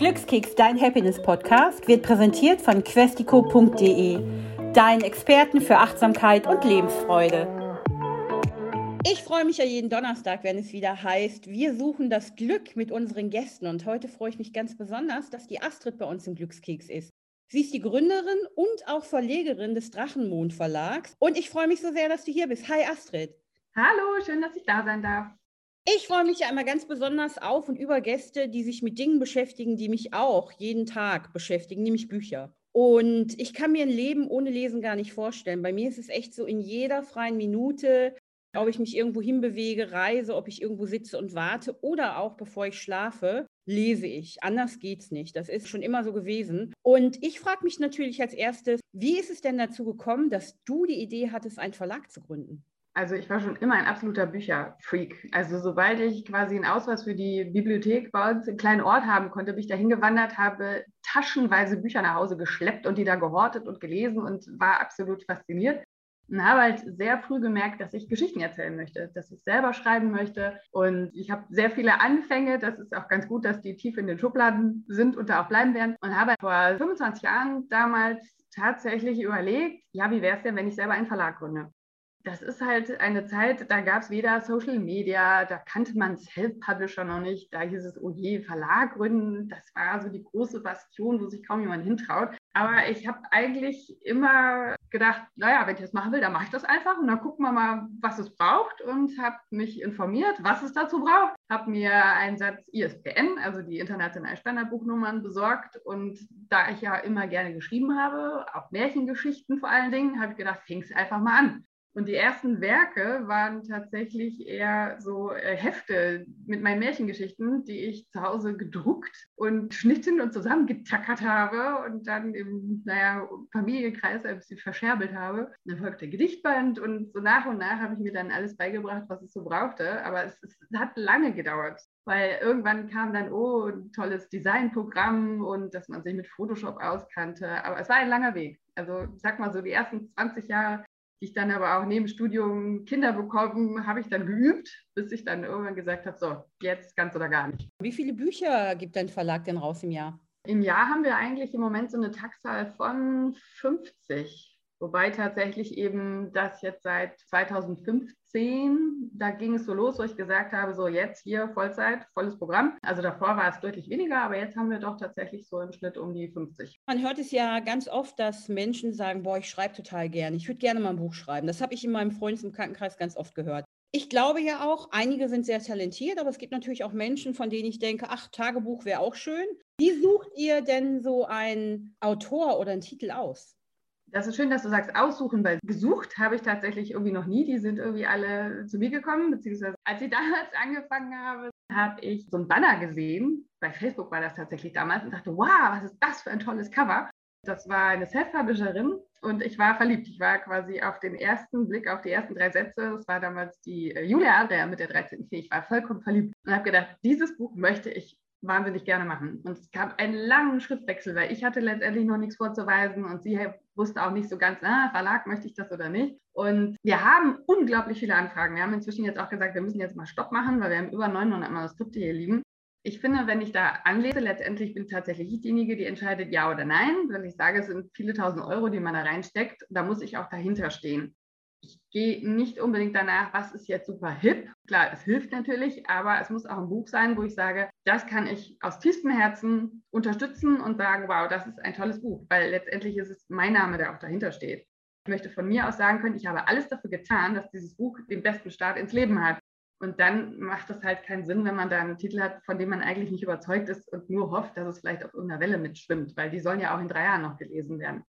Glückskeks, dein Happiness-Podcast, wird präsentiert von questico.de, deinen Experten für Achtsamkeit und Lebensfreude. Ich freue mich ja jeden Donnerstag, wenn es wieder heißt, wir suchen das Glück mit unseren Gästen. Und heute freue ich mich ganz besonders, dass die Astrid bei uns im Glückskeks ist. Sie ist die Gründerin und auch Verlegerin des Drachenmond Verlags. Und ich freue mich so sehr, dass du hier bist. Hi Astrid. Hallo, schön, dass ich da sein darf. Ich freue mich ja immer ganz besonders auf und über Gäste, die sich mit Dingen beschäftigen, die mich auch jeden Tag beschäftigen, nämlich Bücher. Und ich kann mir ein Leben ohne Lesen gar nicht vorstellen. Bei mir ist es echt so in jeder freien Minute, ob ich mich irgendwo hinbewege, reise, ob ich irgendwo sitze und warte oder auch bevor ich schlafe, lese ich. Anders geht's nicht. Das ist schon immer so gewesen. Und ich frage mich natürlich als erstes, wie ist es denn dazu gekommen, dass du die Idee hattest, einen Verlag zu gründen? Also ich war schon immer ein absoluter Bücherfreak. Also sobald ich quasi einen Ausweis für die Bibliothek bei uns im kleinen Ort haben konnte, bin ich da hingewandert, habe taschenweise Bücher nach Hause geschleppt und die da gehortet und gelesen und war absolut fasziniert. Und habe halt sehr früh gemerkt, dass ich Geschichten erzählen möchte, dass ich selber schreiben möchte. Und ich habe sehr viele Anfänge. Das ist auch ganz gut, dass die tief in den Schubladen sind und da auch bleiben werden. Und habe vor 25 Jahren damals tatsächlich überlegt, ja, wie wäre es denn, wenn ich selber einen Verlag gründe? Das ist halt eine Zeit, da gab es weder Social Media, da kannte man Self-Publisher noch nicht, da hieß es, oh je, Verlag gründen, das war so die große Bastion, wo sich kaum jemand hintraut. Aber ich habe eigentlich immer gedacht, naja, wenn ich das machen will, dann mache ich das einfach und dann gucken wir mal, was es braucht und habe mich informiert, was es dazu braucht, habe mir einen Satz ISBN, also die internationalen Standardbuchnummern, besorgt und da ich ja immer gerne geschrieben habe, auch Märchengeschichten vor allen Dingen, habe ich gedacht, fing es einfach mal an. Und die ersten Werke waren tatsächlich eher so äh, Hefte mit meinen Märchengeschichten, die ich zu Hause gedruckt und geschnitten und zusammengetackert habe und dann im naja, Familienkreis ein bisschen verscherbelt habe. Dann folgte der Gedichtband und so nach und nach habe ich mir dann alles beigebracht, was es so brauchte. Aber es, es hat lange gedauert, weil irgendwann kam dann, oh, ein tolles Designprogramm und dass man sich mit Photoshop auskannte. Aber es war ein langer Weg. Also sag mal so, die ersten 20 Jahre die ich dann aber auch neben Studium Kinder bekommen, habe ich dann geübt, bis ich dann irgendwann gesagt habe, so, jetzt ganz oder gar nicht. Wie viele Bücher gibt dein Verlag denn raus im Jahr? Im Jahr haben wir eigentlich im Moment so eine Taxzahl von 50. Wobei tatsächlich eben das jetzt seit 2015, da ging es so los, wo ich gesagt habe, so jetzt hier Vollzeit, volles Programm. Also davor war es deutlich weniger, aber jetzt haben wir doch tatsächlich so im Schnitt um die 50. Man hört es ja ganz oft, dass Menschen sagen, boah, ich schreibe total gerne, ich würde gerne mal ein Buch schreiben. Das habe ich in meinem Freundes- und Krankenkreis ganz oft gehört. Ich glaube ja auch, einige sind sehr talentiert, aber es gibt natürlich auch Menschen, von denen ich denke, ach, Tagebuch wäre auch schön. Wie sucht ihr denn so einen Autor oder einen Titel aus? Das ist schön, dass du sagst, aussuchen, weil gesucht habe ich tatsächlich irgendwie noch nie. Die sind irgendwie alle zu mir gekommen, beziehungsweise als ich damals angefangen habe, habe ich so ein Banner gesehen. Bei Facebook war das tatsächlich damals und dachte, wow, was ist das für ein tolles Cover. Das war eine Self-Publisherin und ich war verliebt. Ich war quasi auf den ersten Blick, auf die ersten drei Sätze. Das war damals die äh, Julia Adria mit der 13. Fee. Ich war vollkommen verliebt und habe gedacht, dieses Buch möchte ich wahnsinnig gerne machen. Und es gab einen langen Schriftwechsel, weil ich hatte letztendlich noch nichts vorzuweisen und sie wusste auch nicht so ganz, ah, Verlag, möchte ich das oder nicht. Und wir haben unglaublich viele Anfragen. Wir haben inzwischen jetzt auch gesagt, wir müssen jetzt mal Stopp machen, weil wir haben über 900 Manuskripte hier liegen. Ich finde, wenn ich da anlese, letztendlich bin tatsächlich ich diejenige, die entscheidet, ja oder nein. Wenn ich sage, es sind viele tausend Euro, die man da reinsteckt, da muss ich auch dahinter stehen gehe nicht unbedingt danach, was ist jetzt super hip. Klar, es hilft natürlich, aber es muss auch ein Buch sein, wo ich sage, das kann ich aus tiefstem Herzen unterstützen und sagen, wow, das ist ein tolles Buch, weil letztendlich ist es mein Name, der auch dahinter steht. Ich möchte von mir aus sagen können, ich habe alles dafür getan, dass dieses Buch den besten Start ins Leben hat. Und dann macht es halt keinen Sinn, wenn man da einen Titel hat, von dem man eigentlich nicht überzeugt ist und nur hofft, dass es vielleicht auf irgendeiner Welle mitschwimmt, weil die sollen ja auch in drei Jahren noch gelesen werden.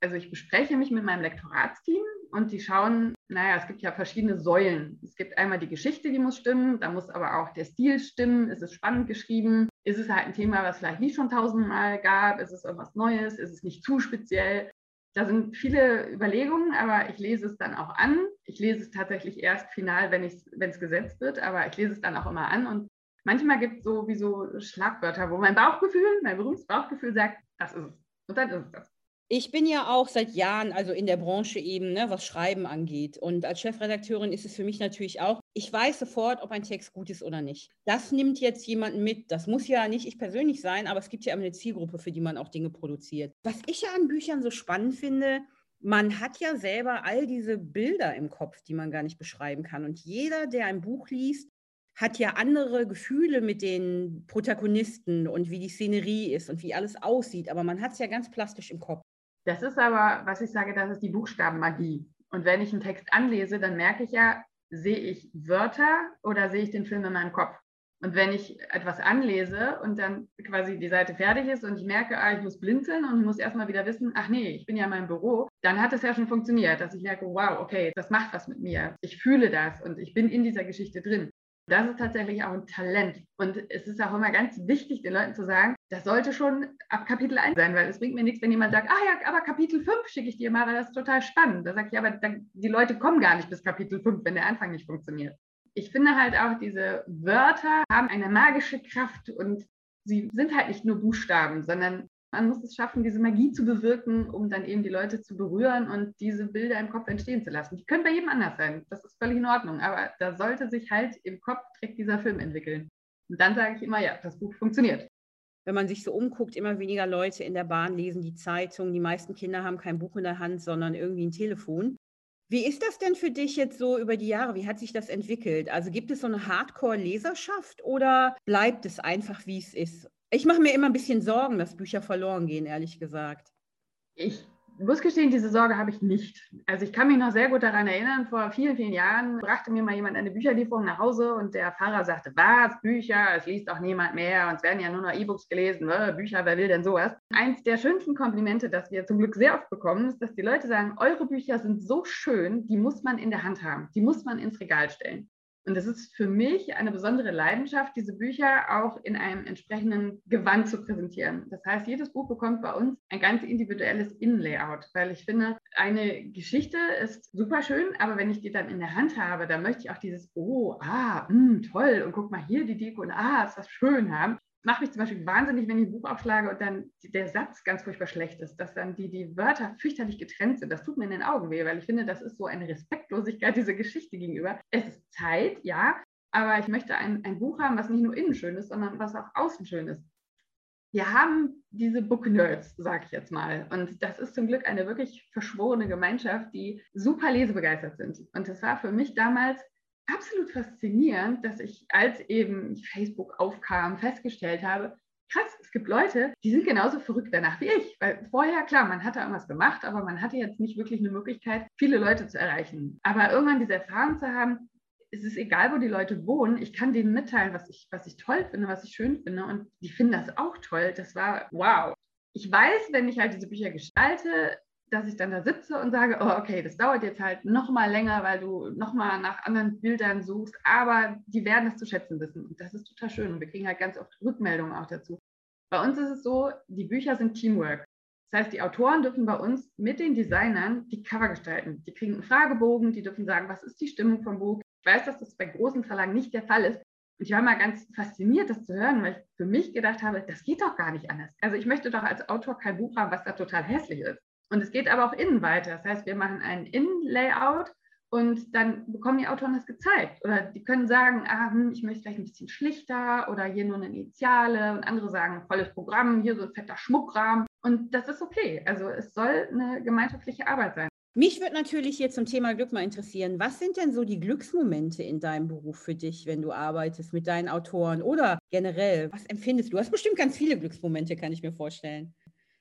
Also ich bespreche mich mit meinem Lektoratsteam und die schauen, naja, es gibt ja verschiedene Säulen. Es gibt einmal die Geschichte, die muss stimmen, da muss aber auch der Stil stimmen, ist es spannend geschrieben, ist es halt ein Thema, was vielleicht nicht schon tausendmal gab, ist es irgendwas Neues, ist es nicht zu speziell. Da sind viele Überlegungen, aber ich lese es dann auch an. Ich lese es tatsächlich erst final, wenn es gesetzt wird, aber ich lese es dann auch immer an. Und manchmal gibt es so wie so Schlagwörter, wo mein Bauchgefühl, mein berühmtes Bauchgefühl sagt, das ist es. Und dann ist es das. Ich bin ja auch seit Jahren, also in der Branche eben, ne, was Schreiben angeht. Und als Chefredakteurin ist es für mich natürlich auch, ich weiß sofort, ob ein Text gut ist oder nicht. Das nimmt jetzt jemanden mit. Das muss ja nicht ich persönlich sein, aber es gibt ja immer eine Zielgruppe, für die man auch Dinge produziert. Was ich ja an Büchern so spannend finde, man hat ja selber all diese Bilder im Kopf, die man gar nicht beschreiben kann. Und jeder, der ein Buch liest, hat ja andere Gefühle mit den Protagonisten und wie die Szenerie ist und wie alles aussieht. Aber man hat es ja ganz plastisch im Kopf. Das ist aber, was ich sage, das ist die Buchstabenmagie. Und wenn ich einen Text anlese, dann merke ich ja, sehe ich Wörter oder sehe ich den Film in meinem Kopf? Und wenn ich etwas anlese und dann quasi die Seite fertig ist und ich merke, ah, ich muss blinzeln und muss erstmal wieder wissen, ach nee, ich bin ja in meinem Büro, dann hat es ja schon funktioniert, dass ich merke, wow, okay, das macht was mit mir. Ich fühle das und ich bin in dieser Geschichte drin. Das ist tatsächlich auch ein Talent. Und es ist auch immer ganz wichtig, den Leuten zu sagen, das sollte schon ab Kapitel 1 sein, weil es bringt mir nichts, wenn jemand sagt, ah ja, aber Kapitel 5 schicke ich dir mal, weil das ist total spannend. Da sage ich, aber dann, die Leute kommen gar nicht bis Kapitel 5, wenn der Anfang nicht funktioniert. Ich finde halt auch, diese Wörter haben eine magische Kraft und sie sind halt nicht nur Buchstaben, sondern man muss es schaffen, diese Magie zu bewirken, um dann eben die Leute zu berühren und diese Bilder im Kopf entstehen zu lassen. Die können bei jedem anders sein. Das ist völlig in Ordnung. Aber da sollte sich halt im Kopf direkt dieser Film entwickeln. Und dann sage ich immer, ja, das Buch funktioniert. Wenn man sich so umguckt, immer weniger Leute in der Bahn lesen die Zeitung. Die meisten Kinder haben kein Buch in der Hand, sondern irgendwie ein Telefon. Wie ist das denn für dich jetzt so über die Jahre? Wie hat sich das entwickelt? Also gibt es so eine Hardcore-Leserschaft oder bleibt es einfach, wie es ist? Ich mache mir immer ein bisschen Sorgen, dass Bücher verloren gehen, ehrlich gesagt. Ich muss gestehen, diese Sorge habe ich nicht. Also ich kann mich noch sehr gut daran erinnern, vor vielen, vielen Jahren brachte mir mal jemand eine Bücherlieferung nach Hause und der Fahrer sagte, was, Bücher, es liest auch niemand mehr und es werden ja nur noch E-Books gelesen, ne? Bücher, wer will denn sowas? Eins der schönsten Komplimente, das wir zum Glück sehr oft bekommen, ist, dass die Leute sagen, eure Bücher sind so schön, die muss man in der Hand haben, die muss man ins Regal stellen. Und es ist für mich eine besondere Leidenschaft, diese Bücher auch in einem entsprechenden Gewand zu präsentieren. Das heißt, jedes Buch bekommt bei uns ein ganz individuelles Innenlayout, weil ich finde, eine Geschichte ist super schön, aber wenn ich die dann in der Hand habe, dann möchte ich auch dieses, oh, ah, mh, hm, toll, und guck mal hier die Deko und ah, ist das schön haben macht mich zum Beispiel wahnsinnig, wenn ich ein Buch aufschlage und dann der Satz ganz furchtbar schlecht ist, dass dann die, die Wörter fürchterlich getrennt sind. Das tut mir in den Augen weh, weil ich finde, das ist so eine Respektlosigkeit dieser Geschichte gegenüber. Es ist Zeit, ja, aber ich möchte ein, ein Buch haben, was nicht nur innen schön ist, sondern was auch außen schön ist. Wir haben diese Book Nerds, sage ich jetzt mal. Und das ist zum Glück eine wirklich verschworene Gemeinschaft, die super lesebegeistert sind. Und das war für mich damals absolut faszinierend, dass ich, als eben Facebook aufkam, festgestellt habe, krass, es gibt Leute, die sind genauso verrückt danach wie ich. Weil vorher, klar, man hatte irgendwas gemacht, aber man hatte jetzt nicht wirklich eine Möglichkeit, viele Leute zu erreichen. Aber irgendwann diese Erfahrung zu haben, es ist egal, wo die Leute wohnen, ich kann denen mitteilen, was ich, was ich toll finde, was ich schön finde und die finden das auch toll. Das war wow. Ich weiß, wenn ich halt diese Bücher gestalte, dass ich dann da sitze und sage, oh, okay, das dauert jetzt halt noch mal länger, weil du noch mal nach anderen Bildern suchst, aber die werden es zu schätzen wissen. Und das ist total schön. Und wir kriegen halt ganz oft Rückmeldungen auch dazu. Bei uns ist es so, die Bücher sind Teamwork. Das heißt, die Autoren dürfen bei uns mit den Designern die Cover gestalten. Die kriegen einen Fragebogen, die dürfen sagen, was ist die Stimmung vom Buch. Ich weiß, dass das bei großen Verlagen nicht der Fall ist. Und ich war mal ganz fasziniert, das zu hören, weil ich für mich gedacht habe, das geht doch gar nicht anders. Also ich möchte doch als Autor kein Buch haben, was da total hässlich ist. Und es geht aber auch innen weiter. Das heißt, wir machen ein Innenlayout und dann bekommen die Autoren das gezeigt. Oder die können sagen, ah, hm, ich möchte vielleicht ein bisschen schlichter oder hier nur eine Initiale. Und andere sagen, volles Programm, hier so ein fetter Schmuckrahmen. Und das ist okay. Also es soll eine gemeinschaftliche Arbeit sein. Mich würde natürlich hier zum Thema Glück mal interessieren, was sind denn so die Glücksmomente in deinem Beruf für dich, wenn du arbeitest mit deinen Autoren oder generell? Was empfindest du? Du hast bestimmt ganz viele Glücksmomente, kann ich mir vorstellen.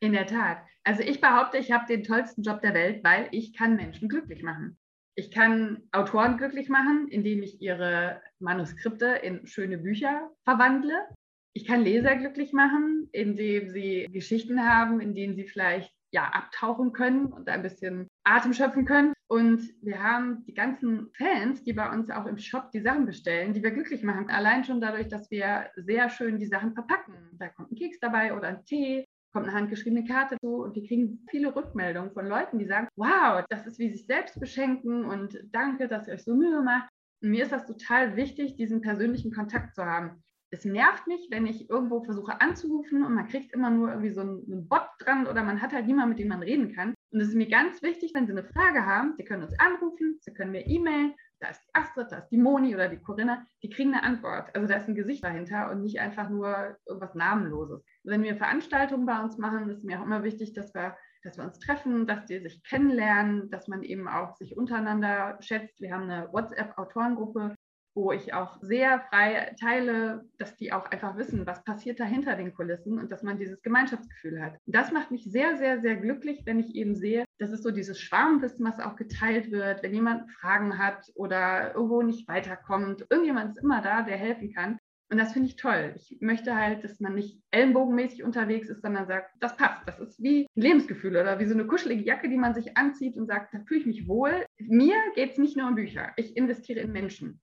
In der Tat. Also ich behaupte, ich habe den tollsten Job der Welt, weil ich kann Menschen glücklich machen. Ich kann Autoren glücklich machen, indem ich ihre Manuskripte in schöne Bücher verwandle. Ich kann Leser glücklich machen, indem sie Geschichten haben, in denen sie vielleicht ja, abtauchen können und ein bisschen Atem schöpfen können. Und wir haben die ganzen Fans, die bei uns auch im Shop die Sachen bestellen, die wir glücklich machen. Allein schon dadurch, dass wir sehr schön die Sachen verpacken. Da kommt ein Keks dabei oder ein Tee kommt eine handgeschriebene Karte zu und die kriegen viele Rückmeldungen von Leuten, die sagen, wow, das ist wie sich selbst beschenken und danke, dass ihr euch so Mühe macht. Und mir ist das total wichtig, diesen persönlichen Kontakt zu haben. Es nervt mich, wenn ich irgendwo versuche anzurufen und man kriegt immer nur irgendwie so einen Bot dran oder man hat halt niemanden, mit dem man reden kann. Und es ist mir ganz wichtig, wenn Sie eine Frage haben, Sie können uns anrufen, Sie können mir e-mailen, da ist die Astrid, da ist die Moni oder die Corinna, die kriegen eine Antwort. Also da ist ein Gesicht dahinter und nicht einfach nur irgendwas Namenloses. Wenn wir Veranstaltungen bei uns machen, ist mir auch immer wichtig, dass wir, dass wir uns treffen, dass die sich kennenlernen, dass man eben auch sich untereinander schätzt. Wir haben eine WhatsApp-Autorengruppe, wo ich auch sehr frei teile, dass die auch einfach wissen, was passiert da hinter den Kulissen und dass man dieses Gemeinschaftsgefühl hat. das macht mich sehr, sehr, sehr glücklich, wenn ich eben sehe, dass es so dieses Schwarmwissen, was auch geteilt wird, wenn jemand Fragen hat oder irgendwo nicht weiterkommt. Irgendjemand ist immer da, der helfen kann. Und das finde ich toll. Ich möchte halt, dass man nicht ellenbogenmäßig unterwegs ist, sondern sagt, das passt. Das ist wie ein Lebensgefühl oder wie so eine kuschelige Jacke, die man sich anzieht und sagt, da fühle ich mich wohl. Mir geht es nicht nur um Bücher. Ich investiere in Menschen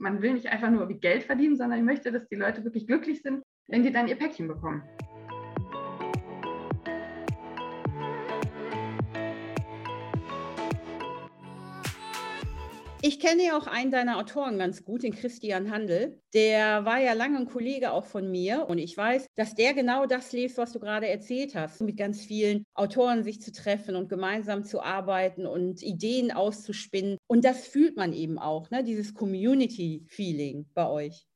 man will nicht einfach nur Geld verdienen, sondern ich möchte, dass die Leute wirklich glücklich sind, wenn die dann ihr Päckchen bekommen. Ich kenne ja auch einen deiner Autoren ganz gut, den Christian Handel. Der war ja lange ein Kollege auch von mir und ich weiß, dass der genau das lebt, was du gerade erzählt hast, mit ganz vielen Autoren sich zu treffen und gemeinsam zu arbeiten und Ideen auszuspinnen. Und das fühlt man eben auch, ne? dieses Community-Feeling bei euch.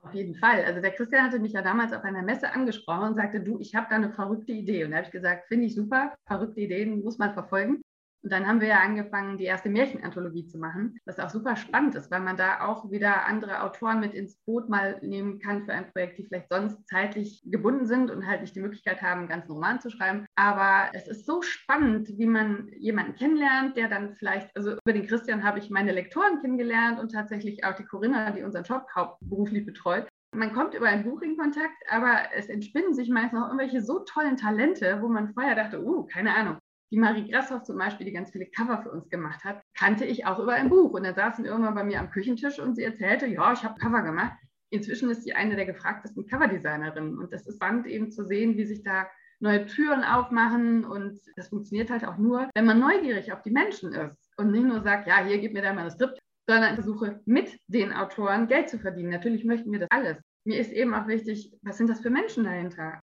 Auf jeden Fall. Also der Christian hatte mich ja damals auf einer Messe angesprochen und sagte, du, ich habe da eine verrückte Idee. Und da habe ich gesagt, finde ich super, verrückte Ideen muss man verfolgen. Und dann haben wir ja angefangen, die erste Märchenanthologie zu machen, was auch super spannend ist, weil man da auch wieder andere Autoren mit ins Boot mal nehmen kann für ein Projekt, die vielleicht sonst zeitlich gebunden sind und halt nicht die Möglichkeit haben, einen ganzen Roman zu schreiben. Aber es ist so spannend, wie man jemanden kennenlernt, der dann vielleicht, also über den Christian habe ich meine Lektoren kennengelernt und tatsächlich auch die Corinna, die unseren Job hauptberuflich betreut. Man kommt über ein Buch in Kontakt, aber es entspinnen sich meist noch irgendwelche so tollen Talente, wo man vorher dachte, uh, keine Ahnung, die Marie Grassoff zum Beispiel, die ganz viele Cover für uns gemacht hat, kannte ich auch über ein Buch. Und dann saßen irgendwann bei mir am Küchentisch und sie erzählte, ja, ich habe Cover gemacht. Inzwischen ist sie eine der gefragtesten Coverdesignerinnen. Und das ist spannend eben zu sehen, wie sich da neue Türen aufmachen. Und das funktioniert halt auch nur, wenn man neugierig auf die Menschen ist und nicht nur sagt, ja, hier gib mir dein Manuskript, sondern versuche mit den Autoren Geld zu verdienen. Natürlich möchten wir das alles. Mir ist eben auch wichtig, was sind das für Menschen dahinter?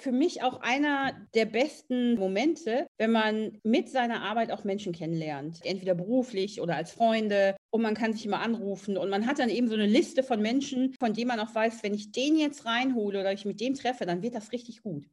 Für mich auch einer der besten Momente, wenn man mit seiner Arbeit auch Menschen kennenlernt. Entweder beruflich oder als Freunde. Und man kann sich immer anrufen. Und man hat dann eben so eine Liste von Menschen, von denen man auch weiß, wenn ich den jetzt reinhole oder ich mit dem treffe, dann wird das richtig gut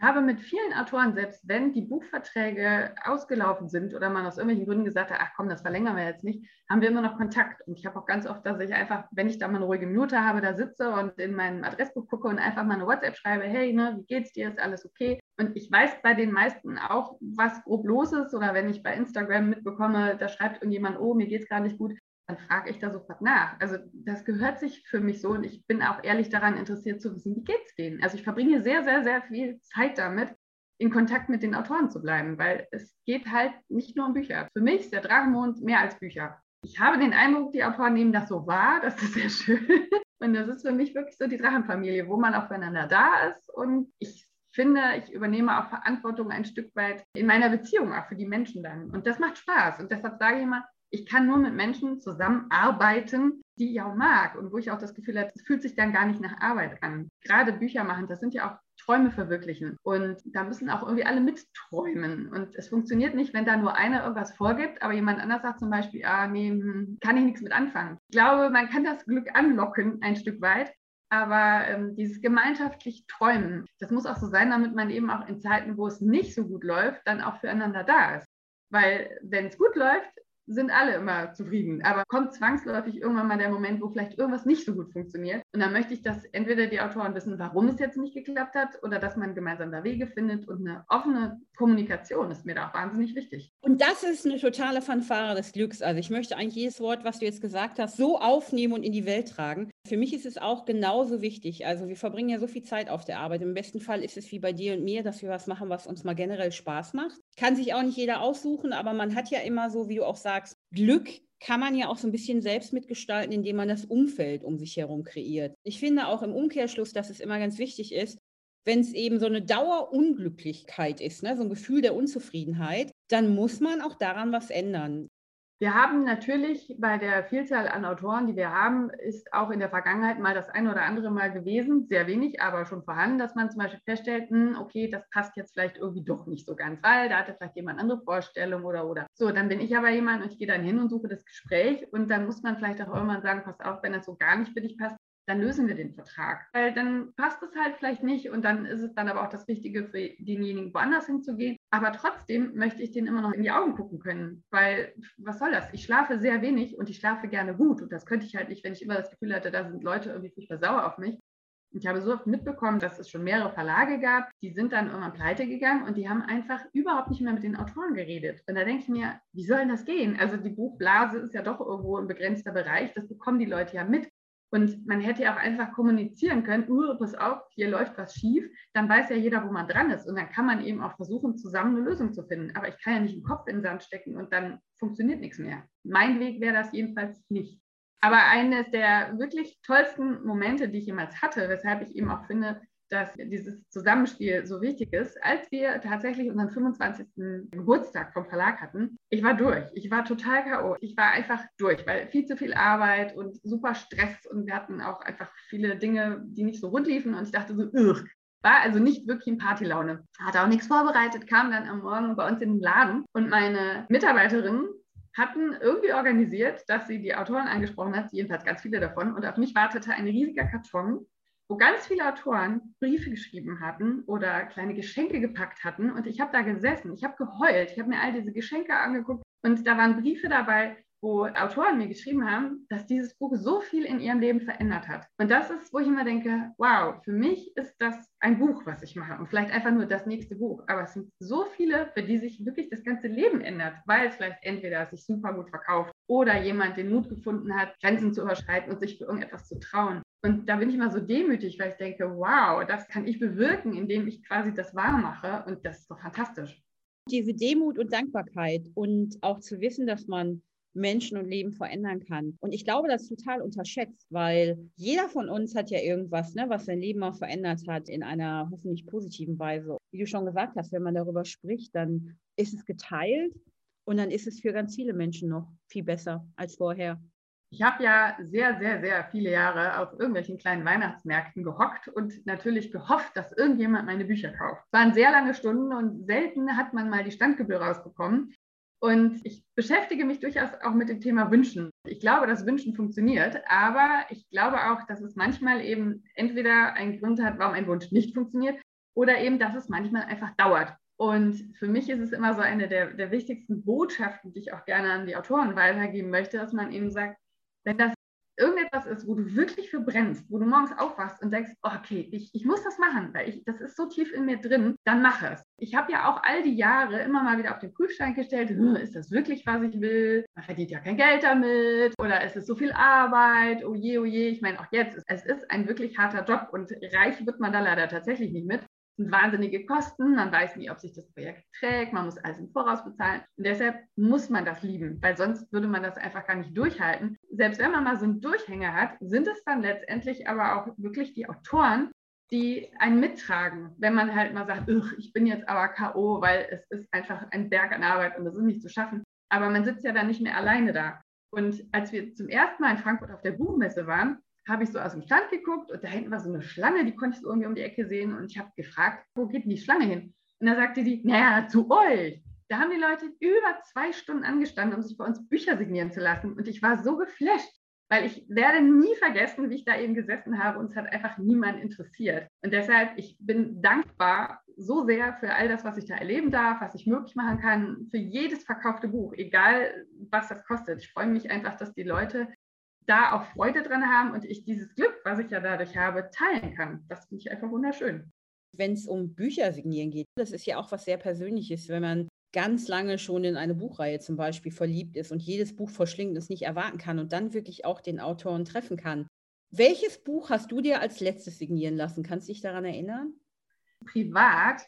habe mit vielen Autoren, selbst wenn die Buchverträge ausgelaufen sind oder man aus irgendwelchen Gründen gesagt hat, ach komm, das verlängern wir jetzt nicht, haben wir immer noch Kontakt. Und ich habe auch ganz oft, dass ich einfach, wenn ich da mal eine ruhige Minute habe, da sitze und in mein Adressbuch gucke und einfach mal eine WhatsApp schreibe, hey, ne, wie geht's dir, ist alles okay? Und ich weiß bei den meisten auch, was grob los ist. Oder wenn ich bei Instagram mitbekomme, da schreibt irgendjemand, oh, mir geht's gar nicht gut, dann frage ich da sofort nach. Also das gehört sich für mich so und ich bin auch ehrlich daran interessiert zu wissen, wie geht es denen. Also ich verbringe sehr, sehr, sehr viel Zeit damit, in Kontakt mit den Autoren zu bleiben, weil es geht halt nicht nur um Bücher. Für mich ist der Drachenmond mehr als Bücher. Ich habe den Eindruck, die Autoren nehmen das so wahr, das ist sehr schön. Und das ist für mich wirklich so die Drachenfamilie, wo man auch füreinander da ist. Und ich finde, ich übernehme auch Verantwortung ein Stück weit in meiner Beziehung, auch für die Menschen dann. Und das macht Spaß. Und deshalb sage ich immer, ich kann nur mit Menschen zusammenarbeiten, die ich auch mag und wo ich auch das Gefühl habe, es fühlt sich dann gar nicht nach Arbeit an. Gerade Bücher machen, das sind ja auch Träume verwirklichen. Und da müssen auch irgendwie alle mitträumen. Und es funktioniert nicht, wenn da nur einer irgendwas vorgibt, aber jemand anders sagt zum Beispiel, ah, nee, hm, kann ich nichts mit anfangen. Ich glaube, man kann das Glück anlocken ein Stück weit. Aber ähm, dieses gemeinschaftlich Träumen, das muss auch so sein, damit man eben auch in Zeiten, wo es nicht so gut läuft, dann auch füreinander da ist. Weil wenn es gut läuft, sind alle immer zufrieden. Aber kommt zwangsläufig irgendwann mal der Moment, wo vielleicht irgendwas nicht so gut funktioniert. Und dann möchte ich, dass entweder die Autoren wissen, warum es jetzt nicht geklappt hat, oder dass man gemeinsam da Wege findet. Und eine offene Kommunikation ist mir da auch wahnsinnig wichtig. Und das ist eine totale Fanfare des Glücks. Also ich möchte eigentlich jedes Wort, was du jetzt gesagt hast, so aufnehmen und in die Welt tragen. Für mich ist es auch genauso wichtig. Also wir verbringen ja so viel Zeit auf der Arbeit. Im besten Fall ist es wie bei dir und mir, dass wir was machen, was uns mal generell Spaß macht. Kann sich auch nicht jeder aussuchen, aber man hat ja immer so, wie du auch sagst, Glück kann man ja auch so ein bisschen selbst mitgestalten, indem man das Umfeld um sich herum kreiert. Ich finde auch im Umkehrschluss, dass es immer ganz wichtig ist, wenn es eben so eine Dauerunglücklichkeit ist, ne, so ein Gefühl der Unzufriedenheit, dann muss man auch daran was ändern. Wir haben natürlich bei der Vielzahl an Autoren, die wir haben, ist auch in der Vergangenheit mal das ein oder andere Mal gewesen, sehr wenig, aber schon vorhanden, dass man zum Beispiel feststellt, hm, okay, das passt jetzt vielleicht irgendwie doch nicht so ganz, weil da hatte vielleicht jemand andere Vorstellungen oder oder. So, dann bin ich aber jemand und ich gehe dann hin und suche das Gespräch und dann muss man vielleicht auch irgendwann sagen, pass auf, wenn das so gar nicht für dich passt, dann lösen wir den Vertrag. Weil dann passt es halt vielleicht nicht und dann ist es dann aber auch das Wichtige für denjenigen, woanders hinzugehen. Aber trotzdem möchte ich den immer noch in die Augen gucken können, weil was soll das? Ich schlafe sehr wenig und ich schlafe gerne gut und das könnte ich halt nicht, wenn ich immer das Gefühl hatte, da sind Leute irgendwie furchtbar sauer auf mich. Ich habe so oft mitbekommen, dass es schon mehrere Verlage gab, die sind dann irgendwann pleite gegangen und die haben einfach überhaupt nicht mehr mit den Autoren geredet. Und da denke ich mir, wie soll denn das gehen? Also die Buchblase ist ja doch irgendwo ein begrenzter Bereich, das bekommen die Leute ja mit. Und man hätte ja auch einfach kommunizieren können, uh, pass auf, hier läuft was schief, dann weiß ja jeder, wo man dran ist. Und dann kann man eben auch versuchen, zusammen eine Lösung zu finden. Aber ich kann ja nicht den Kopf in den Sand stecken und dann funktioniert nichts mehr. Mein Weg wäre das jedenfalls nicht. Aber eines der wirklich tollsten Momente, die ich jemals hatte, weshalb ich eben auch finde, dass dieses Zusammenspiel so wichtig ist. Als wir tatsächlich unseren 25. Geburtstag vom Verlag hatten, ich war durch. Ich war total K.O. Ich war einfach durch, weil viel zu viel Arbeit und super Stress und wir hatten auch einfach viele Dinge, die nicht so rund liefen und ich dachte so, Ugh. War also nicht wirklich in Partylaune. Hatte auch nichts vorbereitet, kam dann am Morgen bei uns in den Laden und meine Mitarbeiterin hatten irgendwie organisiert, dass sie die Autoren angesprochen hat, jedenfalls ganz viele davon, und auf mich wartete ein riesiger Karton wo ganz viele Autoren Briefe geschrieben hatten oder kleine Geschenke gepackt hatten. Und ich habe da gesessen, ich habe geheult, ich habe mir all diese Geschenke angeguckt und da waren Briefe dabei, wo Autoren mir geschrieben haben, dass dieses Buch so viel in ihrem Leben verändert hat. Und das ist, wo ich immer denke, wow, für mich ist das ein Buch, was ich mache und vielleicht einfach nur das nächste Buch. Aber es sind so viele, für die sich wirklich das ganze Leben ändert, weil es vielleicht entweder sich super gut verkauft oder jemand den Mut gefunden hat, Grenzen zu überschreiten und sich für irgendetwas zu trauen. Und da bin ich immer so demütig, weil ich denke, wow, das kann ich bewirken, indem ich quasi das wahr mache. Und das ist doch fantastisch. Diese Demut und Dankbarkeit und auch zu wissen, dass man Menschen und Leben verändern kann. Und ich glaube, das ist total unterschätzt, weil jeder von uns hat ja irgendwas, ne, was sein Leben auch verändert hat in einer hoffentlich positiven Weise. Wie du schon gesagt hast, wenn man darüber spricht, dann ist es geteilt und dann ist es für ganz viele Menschen noch viel besser als vorher. Ich habe ja sehr, sehr, sehr viele Jahre auf irgendwelchen kleinen Weihnachtsmärkten gehockt und natürlich gehofft, dass irgendjemand meine Bücher kauft. Es waren sehr lange Stunden und selten hat man mal die Standgebühr rausbekommen. Und ich beschäftige mich durchaus auch mit dem Thema Wünschen. Ich glaube, dass Wünschen funktioniert, aber ich glaube auch, dass es manchmal eben entweder einen Grund hat, warum ein Wunsch nicht funktioniert, oder eben, dass es manchmal einfach dauert. Und für mich ist es immer so eine der, der wichtigsten Botschaften, die ich auch gerne an die Autoren weitergeben möchte, dass man eben sagt, wenn das irgendetwas ist, wo du wirklich für brennst, wo du morgens aufwachst und denkst, oh, okay, ich, ich muss das machen, weil ich, das ist so tief in mir drin, dann mach es. Ich habe ja auch all die Jahre immer mal wieder auf den Prüfstein gestellt, hm, ist das wirklich, was ich will? Man verdient ja kein Geld damit oder ist es so viel Arbeit? Oh je, oh je. Ich meine, auch jetzt, es ist ein wirklich harter Job und reich wird man da leider tatsächlich nicht mit sind wahnsinnige Kosten, man weiß nie, ob sich das Projekt trägt, man muss alles im Voraus bezahlen. Und deshalb muss man das lieben, weil sonst würde man das einfach gar nicht durchhalten. Selbst wenn man mal so einen Durchhänger hat, sind es dann letztendlich aber auch wirklich die Autoren, die einen mittragen, wenn man halt mal sagt, ich bin jetzt aber K.O., weil es ist einfach ein Berg an Arbeit und das ist nicht zu schaffen. Aber man sitzt ja dann nicht mehr alleine da. Und als wir zum ersten Mal in Frankfurt auf der Buchmesse waren, habe ich so aus dem Stand geguckt und da hinten war so eine Schlange, die konnte ich so irgendwie um die Ecke sehen und ich habe gefragt, wo geht denn die Schlange hin? Und da sagte die, naja, zu euch. Da haben die Leute über zwei Stunden angestanden, um sich bei uns Bücher signieren zu lassen und ich war so geflasht, weil ich werde nie vergessen, wie ich da eben gesessen habe und es hat einfach niemand interessiert. Und deshalb, ich bin dankbar so sehr für all das, was ich da erleben darf, was ich möglich machen kann, für jedes verkaufte Buch, egal was das kostet. Ich freue mich einfach, dass die Leute da auch Freude dran haben und ich dieses Glück, was ich ja dadurch habe, teilen kann. Das finde ich einfach wunderschön. Wenn es um Bücher signieren geht, das ist ja auch was sehr Persönliches, wenn man ganz lange schon in eine Buchreihe zum Beispiel verliebt ist und jedes Buch verschlingt und es nicht erwarten kann und dann wirklich auch den Autoren treffen kann. Welches Buch hast du dir als letztes signieren lassen? Kannst du dich daran erinnern? Privat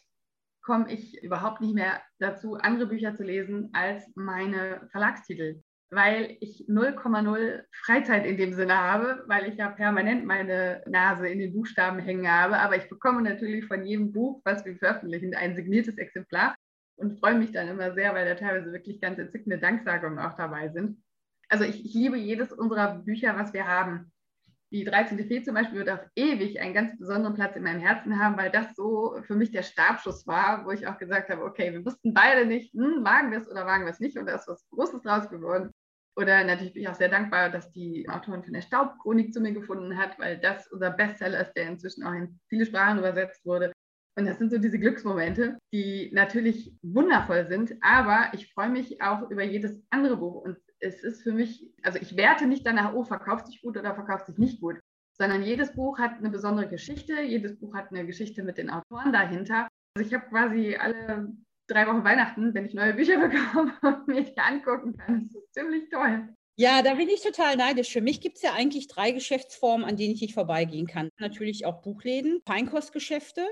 komme ich überhaupt nicht mehr dazu, andere Bücher zu lesen als meine Verlagstitel weil ich 0,0 Freizeit in dem Sinne habe, weil ich ja permanent meine Nase in den Buchstaben hängen habe. Aber ich bekomme natürlich von jedem Buch, was wir veröffentlichen, ein signiertes Exemplar. und freue mich dann immer sehr, weil da teilweise wirklich ganz entzückende Danksagungen auch dabei sind. Also ich, ich liebe jedes unserer Bücher, was wir haben. Die 13. Fee zum Beispiel wird auf ewig einen ganz besonderen Platz in meinem Herzen haben, weil das so für mich der Stabschuss war, wo ich auch gesagt habe, okay, wir wussten beide nicht, hm, wagen wir es oder wagen wir es nicht und da ist was Großes draus geworden. Oder natürlich bin ich auch sehr dankbar, dass die Autorin von der Staubchronik zu mir gefunden hat, weil das unser Bestseller ist, der inzwischen auch in viele Sprachen übersetzt wurde. Und das sind so diese Glücksmomente, die natürlich wundervoll sind, aber ich freue mich auch über jedes andere Buch. Und es ist für mich, also ich werte nicht danach, oh, verkauft sich gut oder verkauft sich nicht gut, sondern jedes Buch hat eine besondere Geschichte, jedes Buch hat eine Geschichte mit den Autoren dahinter. Also ich habe quasi alle drei Wochen Weihnachten, wenn ich neue Bücher bekomme und mir die angucken kann. Das ist ziemlich toll. Ja, da bin ich total neidisch. Für mich gibt es ja eigentlich drei Geschäftsformen, an denen ich nicht vorbeigehen kann. Natürlich auch Buchläden, Feinkostgeschäfte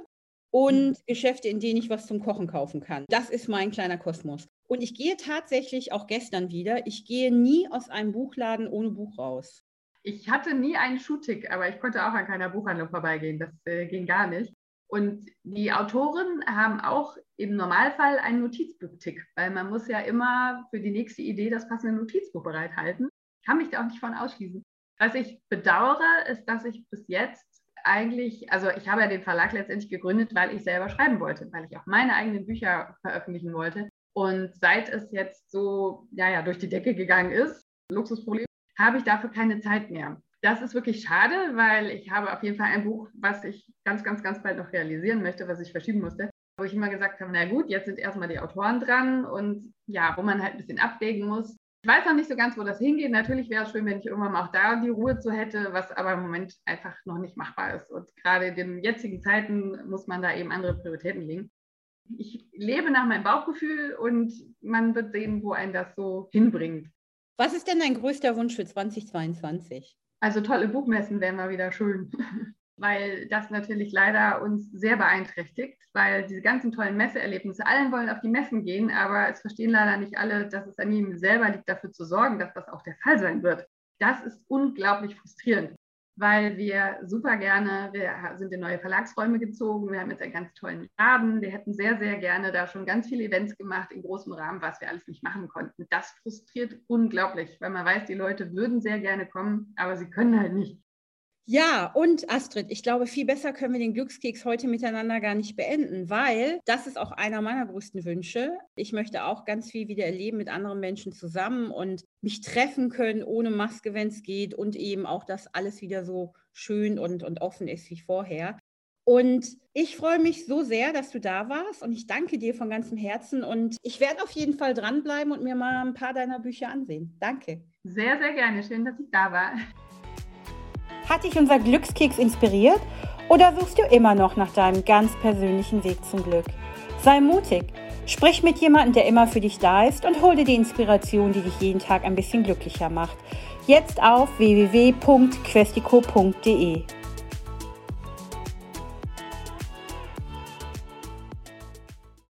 und mhm. Geschäfte, in denen ich was zum Kochen kaufen kann. Das ist mein kleiner Kosmos. Und ich gehe tatsächlich auch gestern wieder, ich gehe nie aus einem Buchladen ohne Buch raus. Ich hatte nie einen Schuhtick, aber ich konnte auch an keiner Buchhandlung vorbeigehen. Das äh, ging gar nicht. Und die Autoren haben auch im Normalfall einen Notizbuch-Tick, weil man muss ja immer für die nächste Idee das passende Notizbuch bereithalten. Ich kann mich da auch nicht von ausschließen. Was ich bedauere, ist, dass ich bis jetzt eigentlich, also ich habe ja den Verlag letztendlich gegründet, weil ich selber schreiben wollte, weil ich auch meine eigenen Bücher veröffentlichen wollte. Und seit es jetzt so, ja, ja, durch die Decke gegangen ist, Luxusproblem, habe ich dafür keine Zeit mehr. Das ist wirklich schade, weil ich habe auf jeden Fall ein Buch, was ich ganz, ganz, ganz bald noch realisieren möchte, was ich verschieben musste, wo ich immer gesagt habe, na gut, jetzt sind erstmal die Autoren dran und ja, wo man halt ein bisschen abwägen muss, ich weiß noch nicht so ganz, wo das hingeht. Natürlich wäre es schön, wenn ich irgendwann mal auch da die Ruhe zu hätte, was aber im Moment einfach noch nicht machbar ist. Und gerade in den jetzigen Zeiten muss man da eben andere Prioritäten legen. Ich lebe nach meinem Bauchgefühl und man wird sehen, wo einen das so hinbringt. Was ist denn dein größter Wunsch für 2022? Also tolle Buchmessen wären mal wieder schön. weil das natürlich leider uns sehr beeinträchtigt, weil diese ganzen tollen Messeerlebnisse, allen wollen auf die Messen gehen, aber es verstehen leider nicht alle, dass es an ihnen selber liegt, dafür zu sorgen, dass das auch der Fall sein wird. Das ist unglaublich frustrierend, weil wir super gerne, wir sind in neue Verlagsräume gezogen, wir haben jetzt einen ganz tollen Laden, wir hätten sehr, sehr gerne da schon ganz viele Events gemacht in großem Rahmen, was wir alles nicht machen konnten. Das frustriert unglaublich, weil man weiß, die Leute würden sehr gerne kommen, aber sie können halt nicht. Ja, und Astrid, ich glaube, viel besser können wir den Glückskeks heute miteinander gar nicht beenden, weil das ist auch einer meiner größten Wünsche. Ich möchte auch ganz viel wieder erleben mit anderen Menschen zusammen und mich treffen können ohne Maske, wenn es geht und eben auch, dass alles wieder so schön und, und offen ist wie vorher. Und ich freue mich so sehr, dass du da warst und ich danke dir von ganzem Herzen und ich werde auf jeden Fall dranbleiben und mir mal ein paar deiner Bücher ansehen. Danke. Sehr, sehr gerne. Schön, dass ich da war. Hat dich unser Glückskeks inspiriert oder suchst du immer noch nach deinem ganz persönlichen Weg zum Glück? Sei mutig, sprich mit jemandem, der immer für dich da ist und hol dir die Inspiration, die dich jeden Tag ein bisschen glücklicher macht. Jetzt auf www.questico.de.